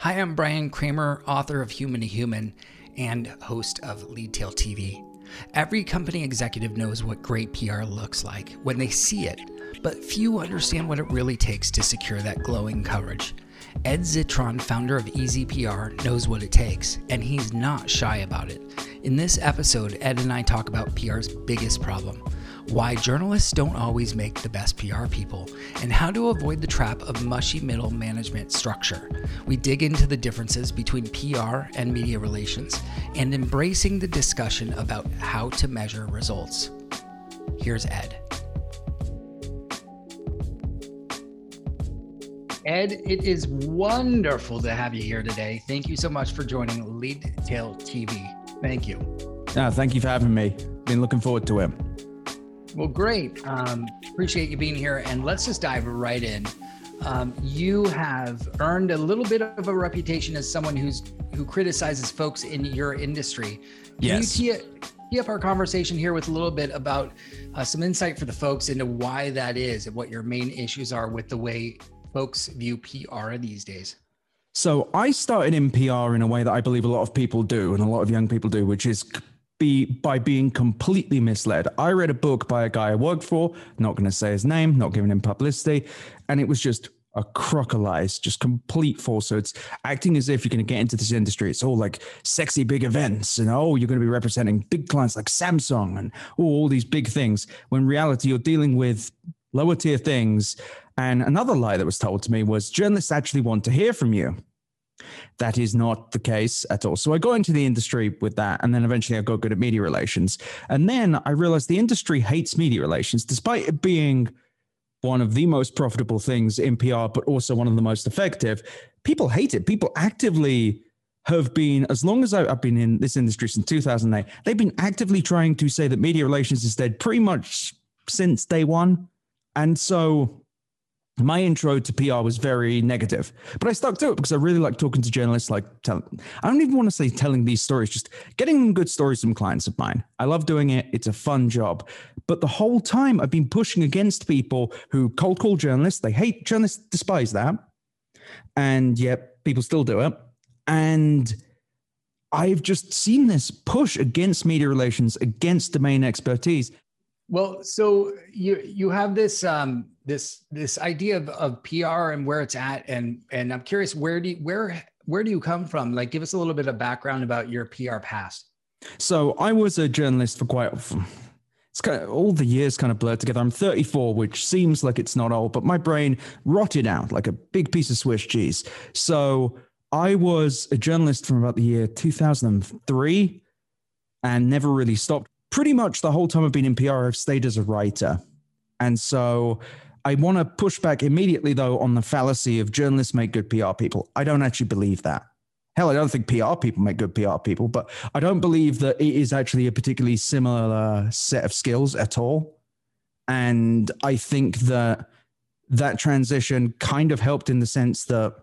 Hi, I'm Bryan Kramer, author of Human to Human and host of Lead Tail TV. Every company executive knows what great PR looks like when they see it, but few understand what it really takes to secure that glowing coverage. Ed Zitron, founder of EZPR, knows what it takes, and he's not shy about it. In this episode, Ed and I talk about PR's biggest problem why journalists don't always make the best PR people, and how to avoid the trap of mushy middle management structure. We dig into the differences between PR and media relations and embracing the discussion about how to measure results. Here's Ed. Ed, it is wonderful to have you here today. Thank you so much for joining Lead Tail TV. Thank you. Uh, thank you for having me. Been looking forward to it. Well, great. Um, appreciate you being here. And let's just dive right in. Um, you have earned a little bit of a reputation as someone who's who criticizes folks in your industry. Can yes. you tee, tee up our conversation here with a little bit about uh, some insight for the folks into why that is and what your main issues are with the way folks view PR these days? So I started in PR in a way that I believe a lot of people do and a lot of young people do, which is be by being completely misled. I read a book by a guy I worked for, not going to say his name, not giving him publicity, and it was just a crock of lies, just complete falsehoods, acting as if you're going to get into this industry. It's all like sexy big events, and oh, you're going to be representing big clients like Samsung and oh, all these big things. When reality, you're dealing with lower tier things. And another lie that was told to me was journalists actually want to hear from you. That is not the case at all. So I got into the industry with that, and then eventually I got good at media relations. And then I realized the industry hates media relations, despite it being one of the most profitable things in PR, but also one of the most effective. People hate it. People actively have been, as long as I've been in this industry since 2008, they've been actively trying to say that media relations is dead pretty much since day one. And so my intro to PR was very negative, but I stuck to it because I really like talking to journalists. Like, tell, I don't even want to say telling these stories, just getting good stories from clients of mine. I love doing it. It's a fun job. But the whole time I've been pushing against people who cold call journalists. They hate journalists, despise that. And yet people still do it. And I've just seen this push against media relations, against domain expertise. Well, so you you have this um, this this idea of, of PR and where it's at, and and I'm curious where do you, where where do you come from? Like, give us a little bit of background about your PR past. So I was a journalist for quite. It's kind of all the years kind of blurred together. I'm 34, which seems like it's not old, but my brain rotted out like a big piece of Swiss cheese. So I was a journalist from about the year 2003 and never really stopped pretty much the whole time I've been in PR, I've stayed as a writer. And so I want to push back immediately, though, on the fallacy of journalists make good PR people. I don't actually believe that. Hell, I don't think PR people make good PR people, but I don't believe that it is actually a particularly similar uh, set of skills at all. And I think that that transition kind of helped in the sense that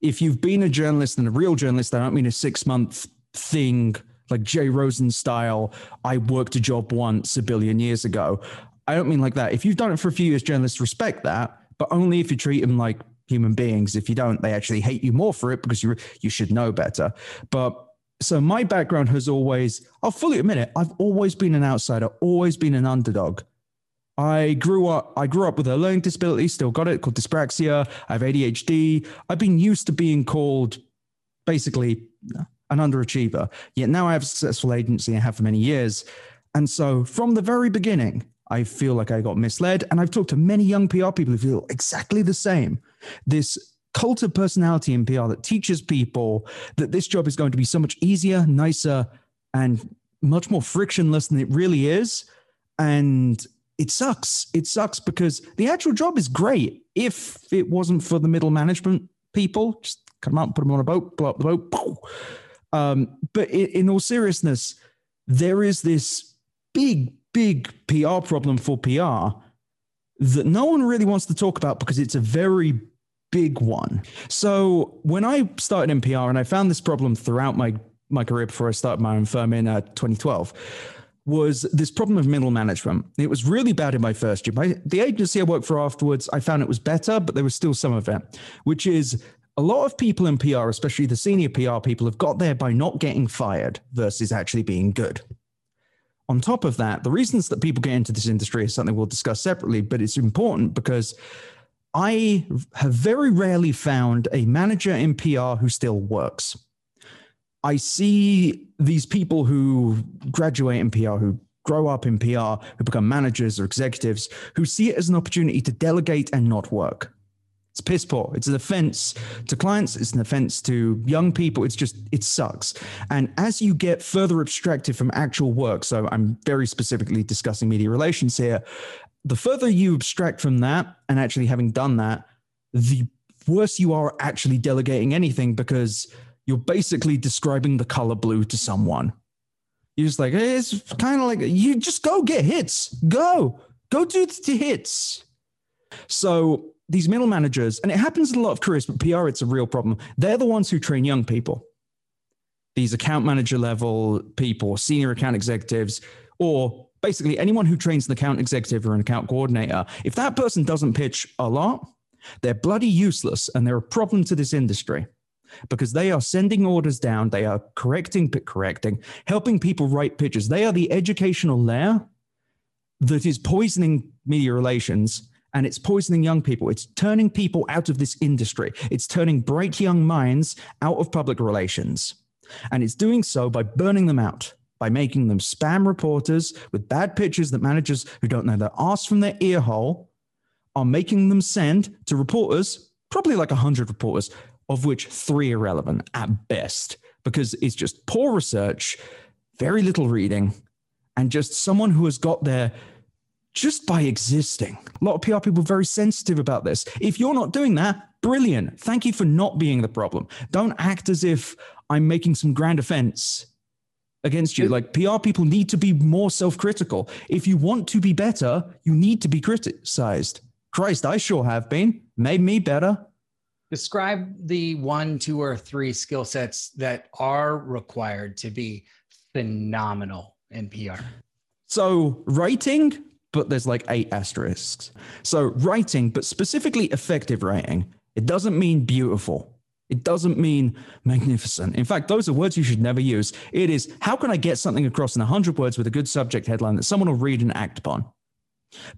if you've been a journalist and a real journalist, I don't mean a six month thing like Jay Rosen style, I worked a job once a billion years ago. I don't mean like that. If you've done it for a few years, journalists respect that, but only if you treat them like human beings. If you don't, they actually hate you more for it because you you should know better. But so my background has always, I'll fully admit it, I've always been an outsider, always been an underdog. I grew up I grew up with a learning disability, still got it, called dyspraxia. I have ADHD. I've been used to being called basically an underachiever. Yet now I have a successful agency I have for many years. And so from the very beginning, I feel like I got misled. And I've talked to many young PR people who feel exactly the same. This cult of personality in PR that teaches people that this job is going to be so much easier, nicer, and much more frictionless than it really is. And it sucks. It sucks because the actual job is great if it wasn't for the middle management people. Just come out put them on a boat, blow up the boat. Um, but in all seriousness, there is this big, big PR problem for PR that no one really wants to talk about because it's a very big one. So when I started in PR and I found this problem throughout my my career before I started my own firm in uh, 2012 was this problem of middle management. It was really bad in my first year. My, the agency I worked for afterwards, I found it was better, but there was still some of it, which is a lot of people in PR, especially the senior PR people, have got there by not getting fired versus actually being good. On top of that, the reasons that people get into this industry is something we'll discuss separately, but it's important because I have very rarely found a manager in PR who still works. I see these people who graduate in PR, who grow up in PR, who become managers or executives, who see it as an opportunity to delegate and not work. It's piss poor. It's an offense to clients. It's an offense to young people. It's just, it sucks. And as you get further abstracted from actual work, so I'm very specifically discussing media relations here, the further you abstract from that and actually having done that, the worse you are actually delegating anything because you're basically describing the color blue to someone. You're just like, it's kind of like you just go get hits. Go, go do the hits. So these middle managers, and it happens in a lot of careers, but PR, it's a real problem. They're the ones who train young people. These account manager level people, senior account executives, or basically anyone who trains an account executive or an account coordinator. If that person doesn't pitch a lot, they're bloody useless and they're a problem to this industry because they are sending orders down, they are correcting, correcting, helping people write pitches. They are the educational layer that is poisoning media relations and it's poisoning young people. It's turning people out of this industry. It's turning bright young minds out of public relations. And it's doing so by burning them out, by making them spam reporters with bad pitches that managers who don't know their ass from their ear hole are making them send to reporters, probably like 100 reporters, of which three are relevant at best, because it's just poor research, very little reading, and just someone who has got there just by existing. A lot of PR people are very sensitive about this. If you're not doing that, brilliant. Thank you for not being the problem. Don't act as if I'm making some grand offense against you. Like PR people need to be more self critical. If you want to be better, you need to be criticized. Christ, I sure have been. Made me better. Describe the one, two, or three skill sets that are required to be phenomenal in PR. So, writing, but there's like eight asterisks. So, writing, but specifically effective writing, it doesn't mean beautiful. It doesn't mean magnificent. In fact, those are words you should never use. It is how can I get something across in 100 words with a good subject headline that someone will read and act upon?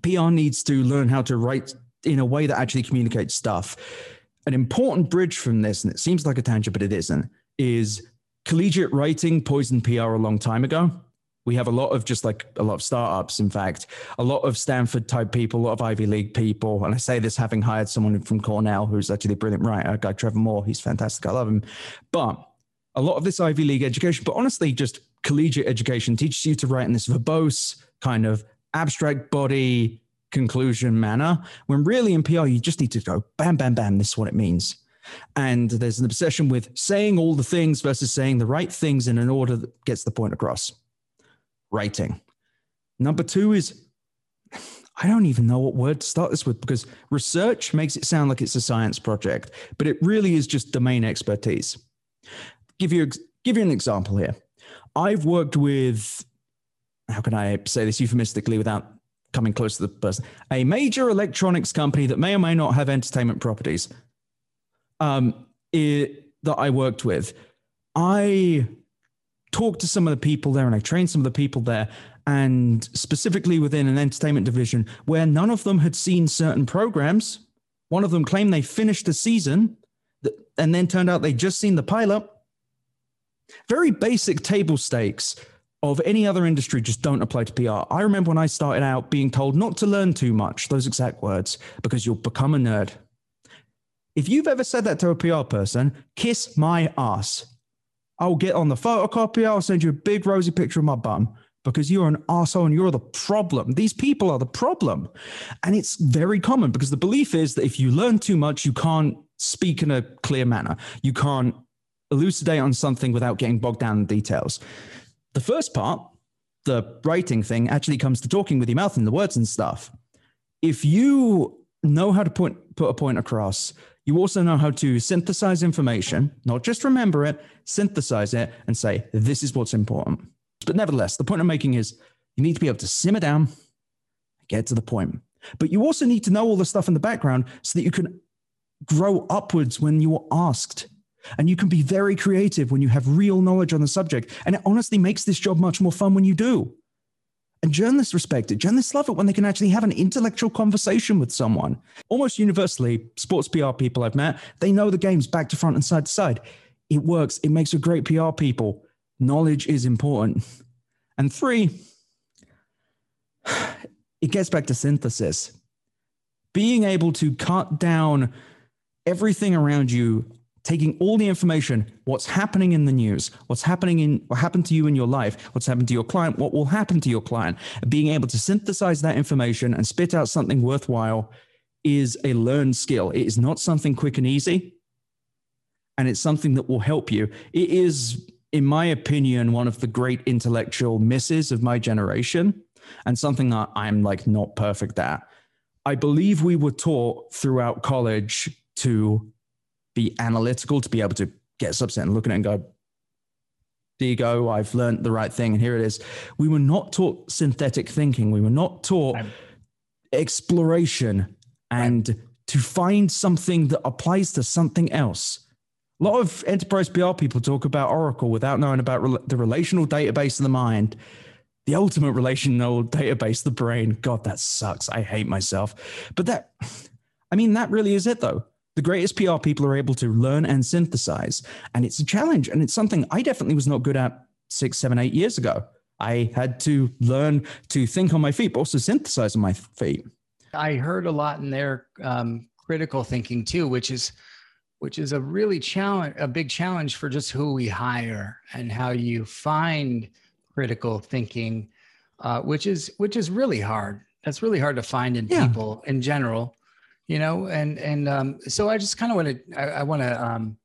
PR needs to learn how to write in a way that actually communicates stuff. An important bridge from this, and it seems like a tangent, but it isn't, is collegiate writing poisoned PR a long time ago we have a lot of just like a lot of startups in fact a lot of stanford type people a lot of ivy league people and i say this having hired someone from cornell who's actually a brilliant writer a guy trevor moore he's fantastic i love him. But a lot of this ivy league education but honestly just collegiate education teaches you to write in this verbose kind of abstract body conclusion manner when really in pr you just need to go bam bam bam this is what it means. And there's an obsession with saying all the things versus saying the right things in an order that gets the point across writing. Number two is I don't even know what word to start this with because research makes it sound like it's a science project, but it really is just domain expertise. Give you give you an example here. I've worked with how can I say this euphemistically without coming close to the person? A major electronics company that may or may not have entertainment properties. Um, it, that I worked with. I talked to some of the people there and I trained some of the people there, and specifically within an entertainment division where none of them had seen certain programs. One of them claimed they finished the season and then turned out they'd just seen the pilot. Very basic table stakes of any other industry just don't apply to PR. I remember when I started out being told not to learn too much, those exact words, because you'll become a nerd. If you've ever said that to a PR person, kiss my ass. I'll get on the photocopy. I'll send you a big rosy picture of my bum because you're an asshole and you're the problem. These people are the problem. And it's very common because the belief is that if you learn too much, you can't speak in a clear manner. You can't elucidate on something without getting bogged down in details. The first part, the writing thing, actually comes to talking with your mouth and the words and stuff. If you know how to point, put a point across, you also know how to synthesize information, not just remember it, synthesize it and say, this is what's important. But nevertheless, the point I'm making is you need to be able to simmer down, get to the point. But you also need to know all the stuff in the background so that you can grow upwards when you are asked. And you can be very creative when you have real knowledge on the subject. And it honestly makes this job much more fun when you do. And journalists respect it. Journalists love it when they can actually have an intellectual conversation with someone. Almost universally, sports PR people I've met, they know the games back to front and side to side. It works. It makes a great PR people. Knowledge is important. And three, it gets back to synthesis. Being able to cut down everything around you, taking all the information, what's happening in the news, what's happening in what happened to you in your life, what's happened to your client, what will happen to your client, being able to synthesize that information and spit out something worthwhile is a learned skill. It is not something quick and easy. And it's something that will help you. It is, in my opinion, one of the great intellectual misses of my generation and something that I'm like not perfect at. I believe we were taught throughout college to be analytical, to be able to get something and look at it and go, there you go, I've learned the right thing, and here it is. We were not taught synthetic thinking. We were not taught I'm- exploration and to find something that applies to something else. A lot of enterprise PR people talk about Oracle without knowing about re- the relational database of the mind the ultimate relational database, the brain. God, that sucks. I hate myself. But that, I mean, that really is it, though. The greatest PR people are able to learn and synthesize. And it's a challenge. And it's something I definitely was not good at six, seven, eight years ago. I had to learn to think on my feet, but also synthesize on my feet. I heard a lot in there um, critical thinking too, which is which is a really challenge, a big challenge for just who we hire and how you find critical thinking, uh, which is which is really hard. That's really hard to find in yeah. people in general, you know. And and um, so I just kind of want to I, I want to um,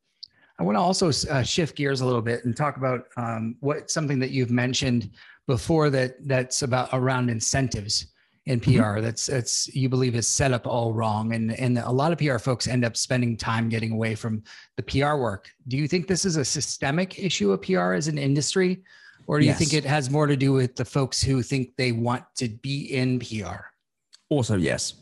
I want to also uh, shift gears a little bit and talk about um, what something that you've mentioned before that that's about around incentives in PR. Mm-hmm. That's that's you believe is set up all wrong, and and a lot of PR folks end up spending time getting away from the PR work. Do you think this is a systemic issue of PR as an industry, or do you think it has more to do with the folks who think they want to be in PR? Also, yes.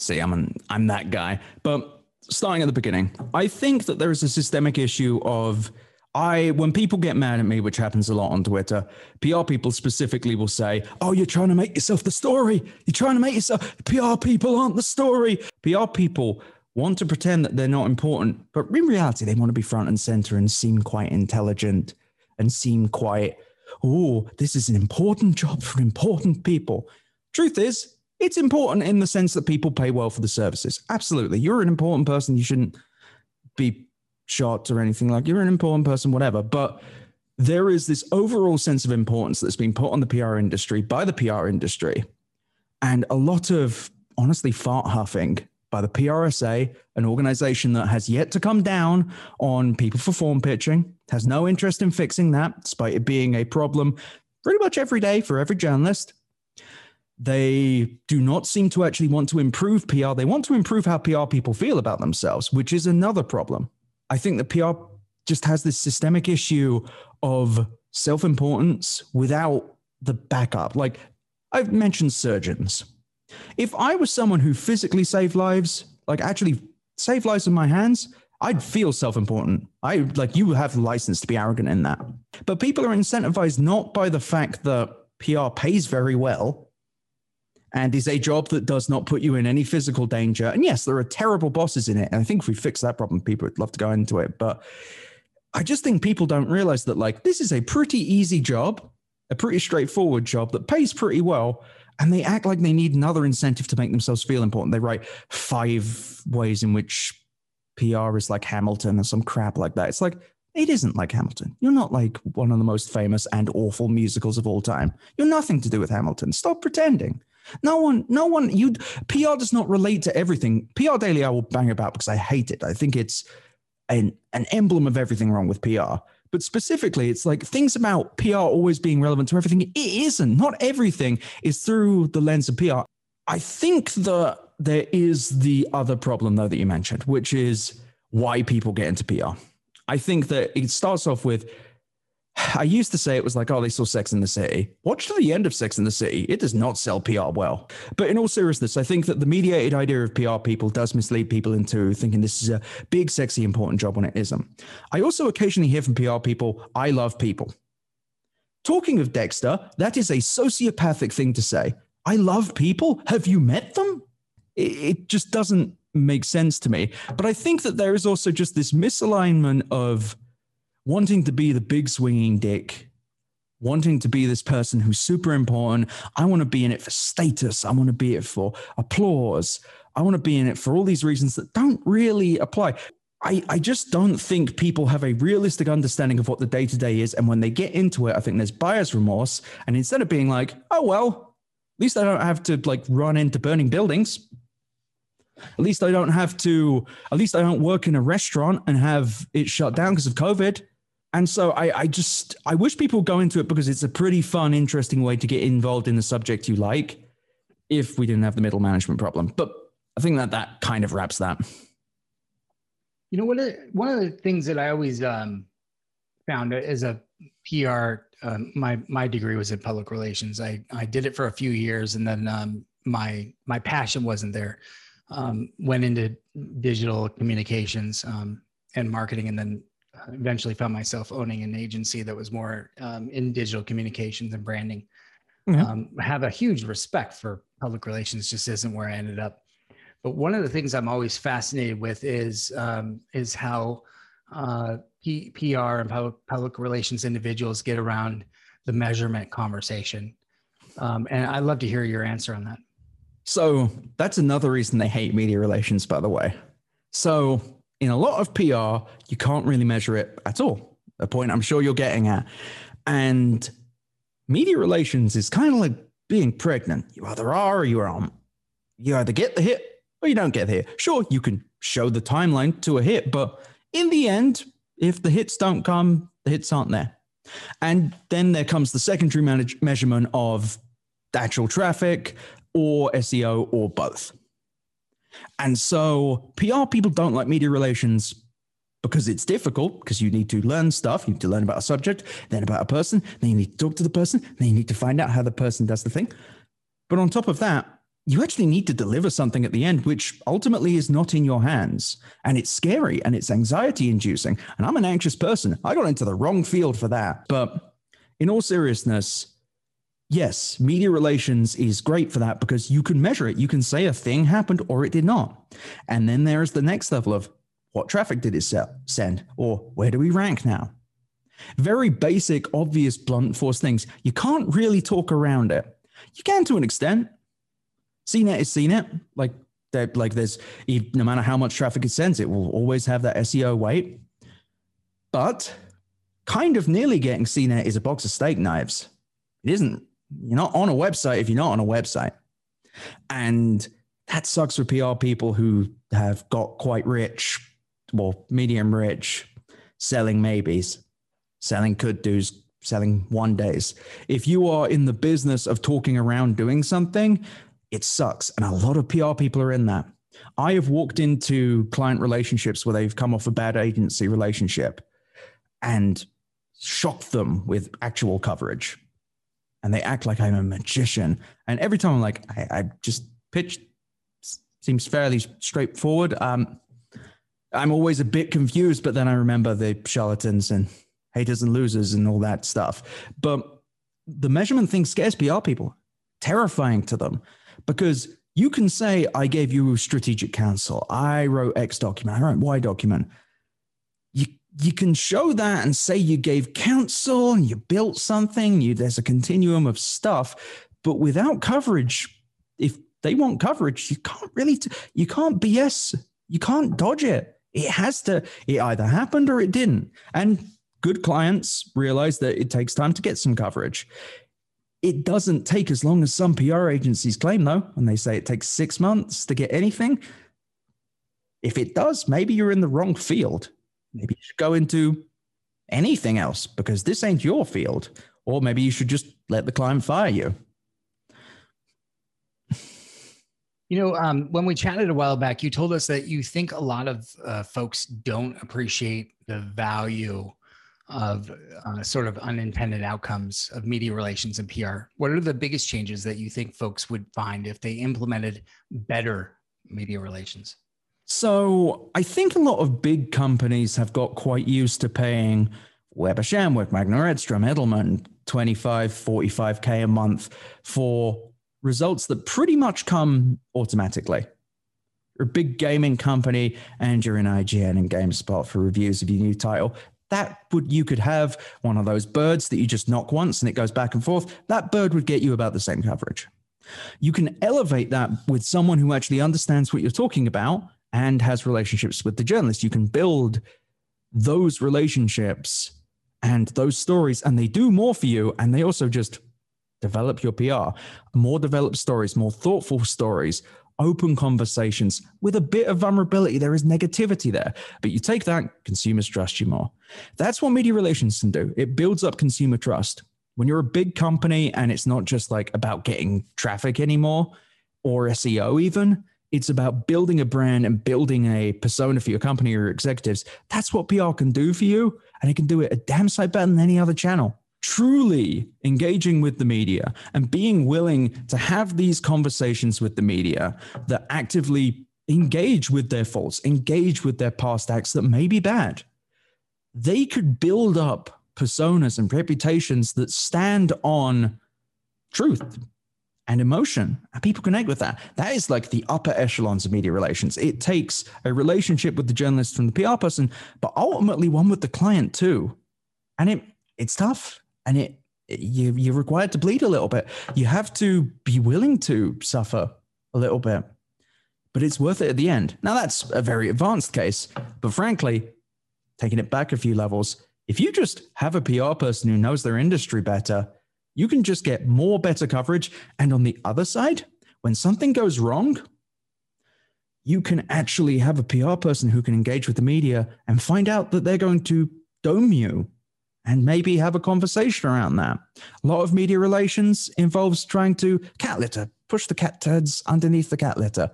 See, I'm an, I'm that guy. But starting at the beginning, I think that there is a systemic issue of I when people get mad at me, which happens a lot on Twitter, PR people specifically will say, "Oh, you're trying to make yourself the story. You're trying to make yourself PR people aren't the story." PR people want to pretend that they're not important, but in reality, they want to be front and center and seem quite intelligent and seem quite, oh, this is an important job for important people. Truth is, it's important in the sense that people pay well for the services. Absolutely. You're an important person. You shouldn't be shot or anything like you're an important person, whatever. But there is this overall sense of importance that's been put on the PR industry by the PR industry. And a lot of honestly fart huffing by the PRSA, an organization that has yet to come down on people for form pitching, has no interest in fixing that, despite it being a problem pretty much every day for every journalist. They do not seem to actually want to improve PR. They want to improve how PR people feel about themselves, which is another problem. I think that PR just has this systemic issue of self importance without the backup. Like I've mentioned surgeons. If I was someone who physically saved lives, like actually saved lives in my hands, I'd feel self-important. I like you have license to be arrogant in that. But people are incentivized not by the fact that PR pays very well and is a job that does not put you in any physical danger. And yes, there are terrible bosses in it. And I think if we fix that problem, people would love to go into it. But I just think people don't realize that like this is a pretty easy job, a pretty straightforward job that pays pretty well and they act like they need another incentive to make themselves feel important. They write five ways in which PR is like Hamilton or some crap like that. It's like, it isn't like Hamilton. You're not like one of the most famous and awful musicals of all time. You're nothing to do with Hamilton. Stop pretending. No one, no one, you PR does not relate to everything. PR Daily I will bang about because I hate it. I think it's an, an emblem of everything wrong with PR. But specifically, it's like things about PR always being relevant to everything. It isn't. Not everything is through the lens of PR. I think that there is the other problem, though, that you mentioned, which is why people get into PR. I think that it starts off with I used to say it was like, oh, they saw Sex in the City. Watch to the end of Sex in the City. It does not sell PR well. But in all seriousness, I think that the mediated idea of PR people does mislead people into thinking this is a big, sexy, important job when it isn't. I also occasionally hear from PR people, I love people. Talking of Dexter, that is a sociopathic thing to say. I love people. Have you met them? It, just doesn't make sense to me. But I think that there is also just this misalignment of wanting to be the big swinging dick, wanting to be this person who's super important. I want to be in it for status. I want to be it for applause. I want to be in it for all these reasons that don't really apply. I, I just don't think people have a realistic understanding of what the day to day is. And when they get into it, I think there's buyer's remorse. And instead of being like, oh, well, at least I don't have to like run into burning buildings. At least I don't have to, at least I don't work in a restaurant and have it shut down because of COVID. And so I, I just, I wish people go into it because it's a pretty fun, interesting way to get involved in the subject you like if we didn't have the middle management problem. But I think that that kind of wraps that. You know, one of the, one of the things that I always um, found as a PR, um, my my degree was in public relations. I I did it for a few years, and then um, my my passion wasn't there. Um, went into digital communications um, and marketing, and then eventually found myself owning an agency that was more um, in digital communications and branding. Mm-hmm. Um, have a huge respect for public relations, just isn't where I ended up. But one of the things I'm always fascinated with is um, is how uh, P- PR and public, public relations individuals get around the measurement conversation. Um, and I'd love to hear your answer on that. So that's another reason they hate media relations, by the way. So in a lot of PR, you can't really measure it at all. A point I'm sure you're getting at. And media relations is kind of like being pregnant. You either are or you aren't. You either get the hit or you don't get the hit. Sure, you can show the timeline to a hit, but in the end, if the hits don't come, the hits aren't there. And then there comes the secondary manage- measurement of actual traffic or SEO or both. And so PR people don't like media relations because it's difficult because you need to learn stuff. You need to learn about a subject, then about a person, then you need to talk to the person, then you need to find out how the person does the thing. But on top of that, you actually need to deliver something at the end, which ultimately is not in your hands. And it's scary and it's anxiety inducing. And I'm an anxious person. I got into the wrong field for that. But in all seriousness, yes, media relations is great for that because you can measure it. You can say a thing happened or it did not. And then there is the next level of what traffic did it send or where do we rank now? Very basic, obvious, blunt force things. You can't really talk around it. You can to an extent. CNET is CNET. Like, like there's no matter how much traffic it sends, it will always have that SEO weight. But kind of nearly getting CNET is a box of steak knives. It isn't you're not on a website if you're not on a website. And that sucks for PR people who have got quite rich, well, medium rich, selling maybes, selling could do's, selling one days. If you are in the business of talking around doing something, it sucks. And a lot of PR people are in that. I have walked into client relationships where they've come off a bad agency relationship and shocked them with actual coverage and they act like I'm a magician. And every time I'm like, I, I just pitch seems fairly straightforward. Um, I'm always a bit confused, but then I remember the charlatans and haters and losers and all that stuff. But the measurement thing scares PR people, terrifying to them, because you can say, I gave you strategic counsel. I wrote X document. I wrote Y document you can show that and say you gave counsel and you built something you there's a continuum of stuff but without coverage if they want coverage you can't really t- you can't bs you can't dodge it. It has to it either happened or it didn't. And good clients realize that it takes time to get some coverage. It doesn't take as long as some pr agencies claim though and they say it takes six months to get anything. If it does maybe you're in the wrong field maybe you should go into anything else because this ain't your field. Or maybe you should just let the client fire you. You know, um, when we chatted a while back, you told us that you think a lot of uh, folks don't appreciate the value of uh, sort of unintended outcomes of media relations and PR. What are the biggest changes that you think folks would find if they implemented better media relations? So I think a lot of big companies have got quite used to paying Weber Shandwick, Waggener Edstrom, Edelman 25, 45K a month for results that pretty much come automatically. You're a big gaming company and you're in IGN and GameSpot for reviews of your new title. That would you could have one of those birds that you just knock once and it goes back and forth. That bird would get you about the same coverage. You can elevate that with someone who actually understands what you're talking about and has relationships with the journalist. You can build those relationships and those stories, and they do more for you. And they also just develop your PR, more developed stories, more thoughtful stories, open conversations with a bit of vulnerability. There is negativity there, but you take that, consumers trust you more. That's what media relations can do. It builds up consumer trust. When you're a big company and it's not just like about getting traffic anymore or SEO, even, it's about building a brand and building a persona for your company or your executives. That's what PR can do for you. And it can do it a damn sight better than any other channel truly engaging with the media and being willing to have these conversations with the media that actively engage with their faults, engage with their past acts that may be bad, they could build up personas and reputations that stand on truth and emotion. And people connect with that. That is like the upper echelons of media relations. It takes a relationship with the journalist from the PR person, but ultimately one with the client too. And it it's tough and it you you're required to bleed a little bit. You have to be willing to suffer a little bit, but it's worth it at the end. Now that's a very advanced case, but frankly, taking it back a few levels, if you just have a PR person who knows their industry better, you can just get more better coverage. And on the other side, when something goes wrong, you can actually have a PR person who can engage with the media and find out that they're going to dome you and maybe have a conversation around that. A lot of media relations involves trying to cat litter, push the cat turds underneath the cat litter.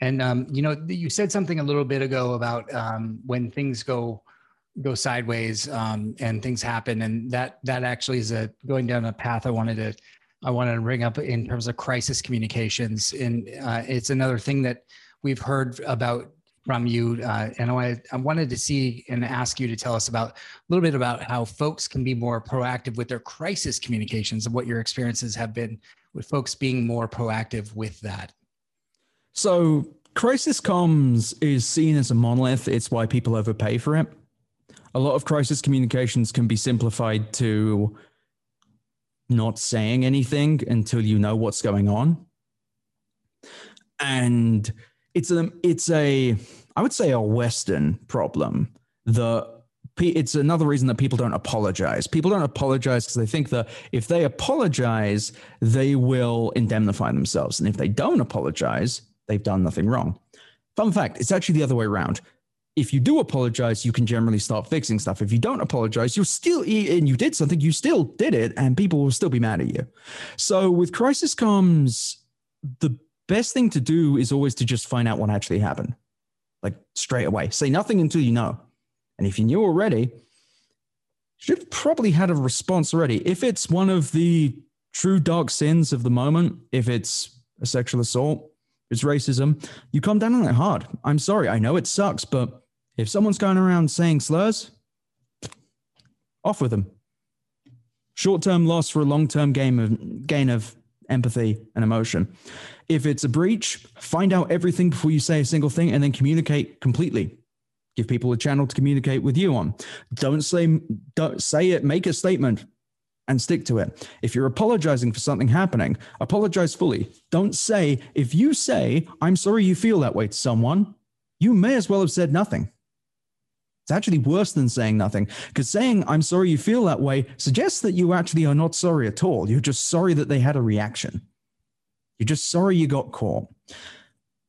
And um, you know, you said something a little bit ago about um, when things go go sideways um, and things happen, and that that actually is a going down a path I wanted to I wanted to bring up in terms of crisis communications, and uh, it's another thing that we've heard about from you, uh, and I, I wanted to see and ask you to tell us about a little bit about how folks can be more proactive with their crisis communications and what your experiences have been with folks being more proactive with that. So, crisis comms is seen as a monolith. It's why people overpay for it. A lot of crisis communications can be simplified to not saying anything until you know what's going on. And it's a it's a I would say a Western problem. The it's another reason that people don't apologize. People don't apologize because they think that if they apologize, they will indemnify themselves, and if they don't apologize, they've done nothing wrong. Fun fact: it's actually the other way around. If you do apologize, you can generally start fixing stuff. If you don't apologize, you're still and you did something, you still did it, and people will still be mad at you. So with crisis comms, the best thing to do is always to just find out what actually happened, like straight away. Say nothing until you know. And if you knew already, you've probably had a response already. If it's one of the true dark sins of the moment, if it's a sexual assault, it's racism, you come down on it hard. I'm sorry, I know it sucks, but if someone's going around saying slurs, off with them. Short term loss for a long term gain of gain of empathy and emotion. If it's a breach, find out everything before you say a single thing and then communicate completely. Give people a channel to communicate with you on. Don't say don't say it, make a statement and stick to it. If you're apologizing for something happening, apologize fully. Don't say if you say I'm sorry you feel that way to someone, you may as well have said nothing. It's actually worse than saying nothing because saying, I'm sorry you feel that way suggests that you actually are not sorry at all. You're just sorry that they had a reaction. You're just sorry you got caught.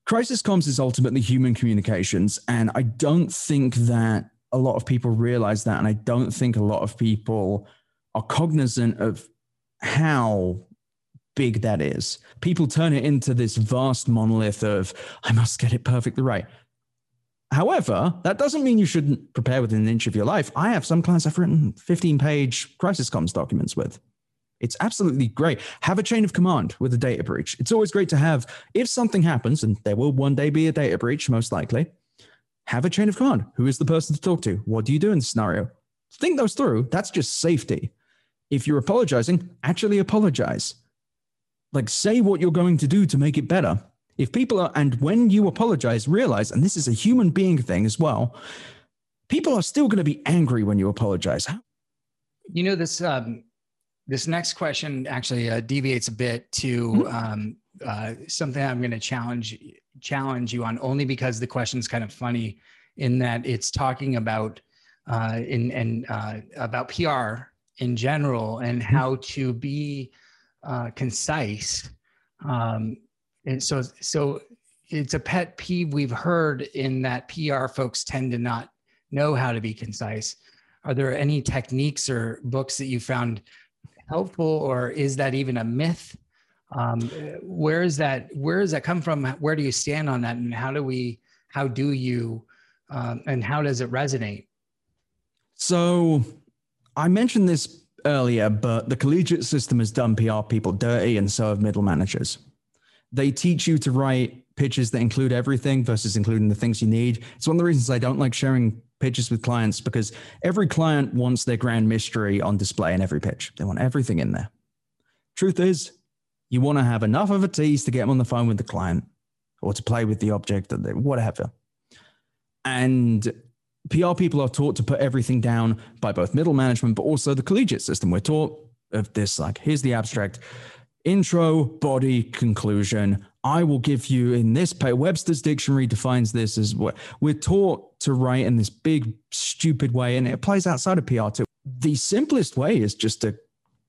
Crisis comms is ultimately human communications. And I don't think that a lot of people realize that. And I don't think a lot of people are cognizant of how big that is. People turn it into this vast monolith of, I must get it perfectly right. However, that doesn't mean you shouldn't prepare within an inch of your life. I have some clients I've written 15 page crisis comms documents with. It's absolutely great. Have a chain of command with a data breach. It's always great to have, if something happens, and there will one day be a data breach, most likely, have a chain of command. Who is the person to talk to? What do you do in the scenario? Think those through. That's just safety. If you're apologizing, actually apologize. Like, say what you're going to do to make it better. If people are, and when you apologize, realize, and this is a human being thing as well, people are still going to be angry when you apologize. You know, this um, this next question actually uh, deviates a bit to mm-hmm. um, uh, something I'm going to challenge challenge you on, only because the question is kind of funny in that it's talking about uh, in and uh, about PR in general and mm-hmm. how to be uh, concise. Um, and so, so it's a pet peeve we've heard in that PR folks tend to not know how to be concise. Are there any techniques or books that you found helpful or is that even a myth? Um, where is that where does that come from? Where do you stand on that and how do we how do you um, and how does it resonate? So i mentioned this earlier but the collegiate system has done pr people dirty and so have middle managers they teach you to write pitches that include everything versus including the things you need it's one of the reasons i don't like sharing pitches with clients because every client wants their grand mystery on display in every pitch. They want everything in there. Truth is, you want to have enough of a tease to get them on the phone with the client or to play with the object or whatever. And PR people are taught to put everything down by both middle management, but also the collegiate system. We're taught of this like, here's the abstract intro, body, conclusion. I will give you in this pay. Webster's dictionary defines this as what we're taught to write in this big, stupid way, and it applies outside of PR too. The simplest way is just to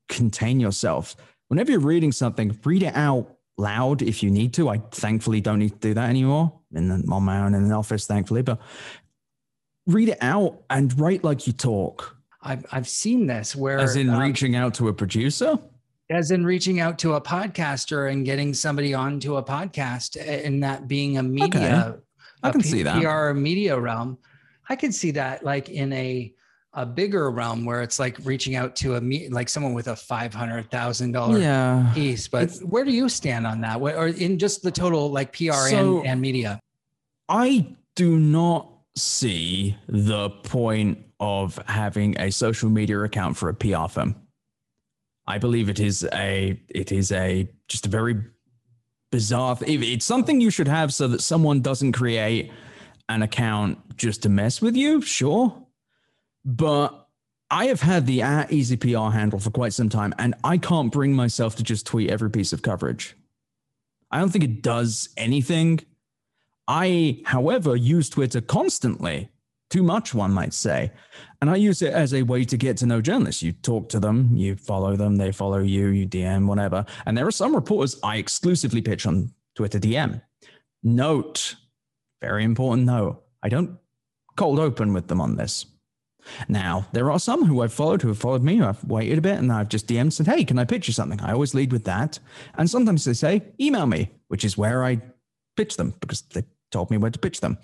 contain yourself. Whenever you're reading something, read it out loud if you need to. I thankfully don't need to do that anymore in the, on my own in an office, thankfully, but read it out and write like you talk. I've, I've seen this where. As in um, reaching out to a producer? As in reaching out to a podcaster and getting somebody onto a podcast and that being a media okay. I can P- see that PR media realm. I can see that like in a a bigger realm where it's like reaching out to a me like someone with a five hundred thousand dollar yeah. piece. But it's, where do you stand on that? Or in just the total like PR so and, and media? I do not see the point of having a social media account for a PR firm. I believe it is a it is a just a very bizarre. It's something you should have so that someone doesn't create an account just to mess with you. Sure, but I have had the at EZPR handle for quite some time, and I can't bring myself to just tweet every piece of coverage. I don't think it does anything. I, however, use Twitter constantly too much, one might say. And I use it as a way to get to know journalists. You talk to them, you follow them, they follow you, you DM, whatever. And there are some reporters I exclusively pitch on Twitter DM. Note, very important note, I don't cold open with them on this. Now, there are some who I've followed who have followed me. I've waited a bit and I've just DM'd said, Hey, can I pitch you something? I always lead with that. And sometimes they say, Email me, which is where I pitch them because they told me where to pitch them.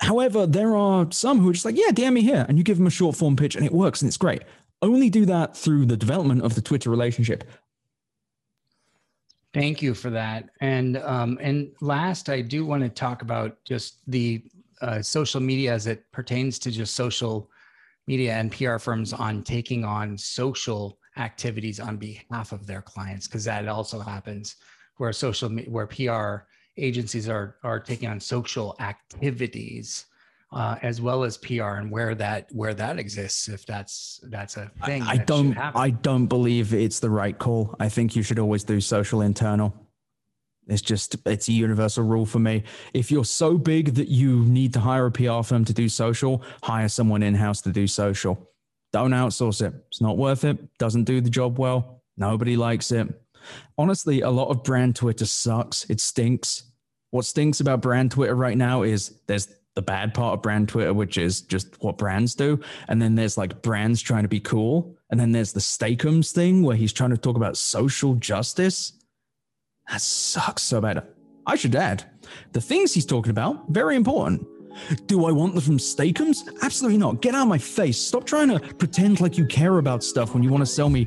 However, there are some who are just like, yeah, DM me here. And you give them a short form pitch and it works and it's great. Only do that through the development of the Twitter relationship. Thank you for that. And um, and last, I do want to talk about just the uh, social media as it pertains to just social media and PR firms on taking on social activities on behalf of their clients, because that also happens where social where PR agencies are are taking on social activities uh, as well as PR and where that where that exists if that's that's a thing. I, I don't I don't believe it's the right call. I think you should always do social internal. It's just it's a universal rule for me. If you're so big that you need to hire a PR firm to do social, hire someone in house to do social. Don't outsource it. It's not worth it. Doesn't do the job well. Nobody likes it. Honestly, a lot of brand Twitter sucks. It stinks. What stinks about brand Twitter right now is there's the bad part of brand Twitter, which is just what brands do. And then there's like brands trying to be cool. And then there's the Steak-umms thing where he's trying to talk about social justice. That sucks so bad. I should add, the things he's talking about, very important. Do I want them from Steak-umms? Absolutely not. Get out of my face. Stop trying to pretend like you care about stuff when you want to sell me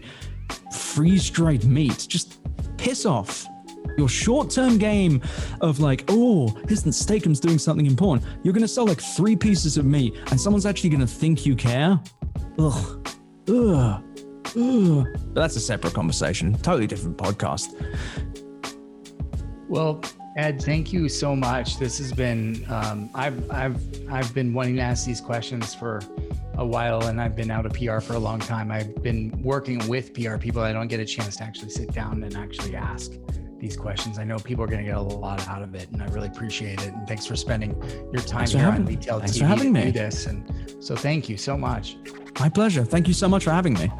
freeze dried meat. Just piss off. Your short term game of like, oh, isn't Steak-umms doing something important? You're going to sell like three pieces of meat and someone's actually going to think you care? Ugh. Ugh. Ugh. But that's a separate conversation. Totally different podcast. Well, Ed, thank you so much. This has been um, I've I've I've been wanting to ask these questions for a while, and I've been out of PR for a long time. I've been working with PR people. I don't get a chance to actually sit down and actually ask these questions. I know people are going to get a lot out of it, and I really appreciate it. And thanks for spending your time here having- on Retail thanks TV for having to me. do this. And so, thank you so much. My pleasure. Thank you so much for having me.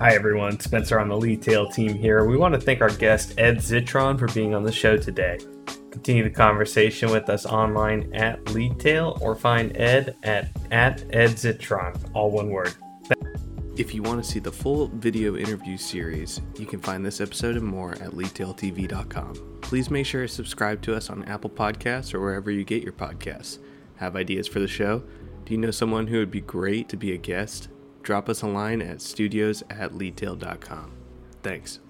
Hi everyone, Spencer on the Leadtail team here. We want to thank our guest Ed Zitron for being on the show today. Continue the conversation with us online at Leadtail or find Ed at, at Ed Zitron, all one word. If you want to see the full video interview series, you can find this episode and more at leadtailtv.com. Please make sure to subscribe to us on Apple Podcasts or wherever you get your podcasts. Have ideas for the show? Do you know someone who would be great to be a guest? Drop us a line at studios at leadtail.com. Thanks.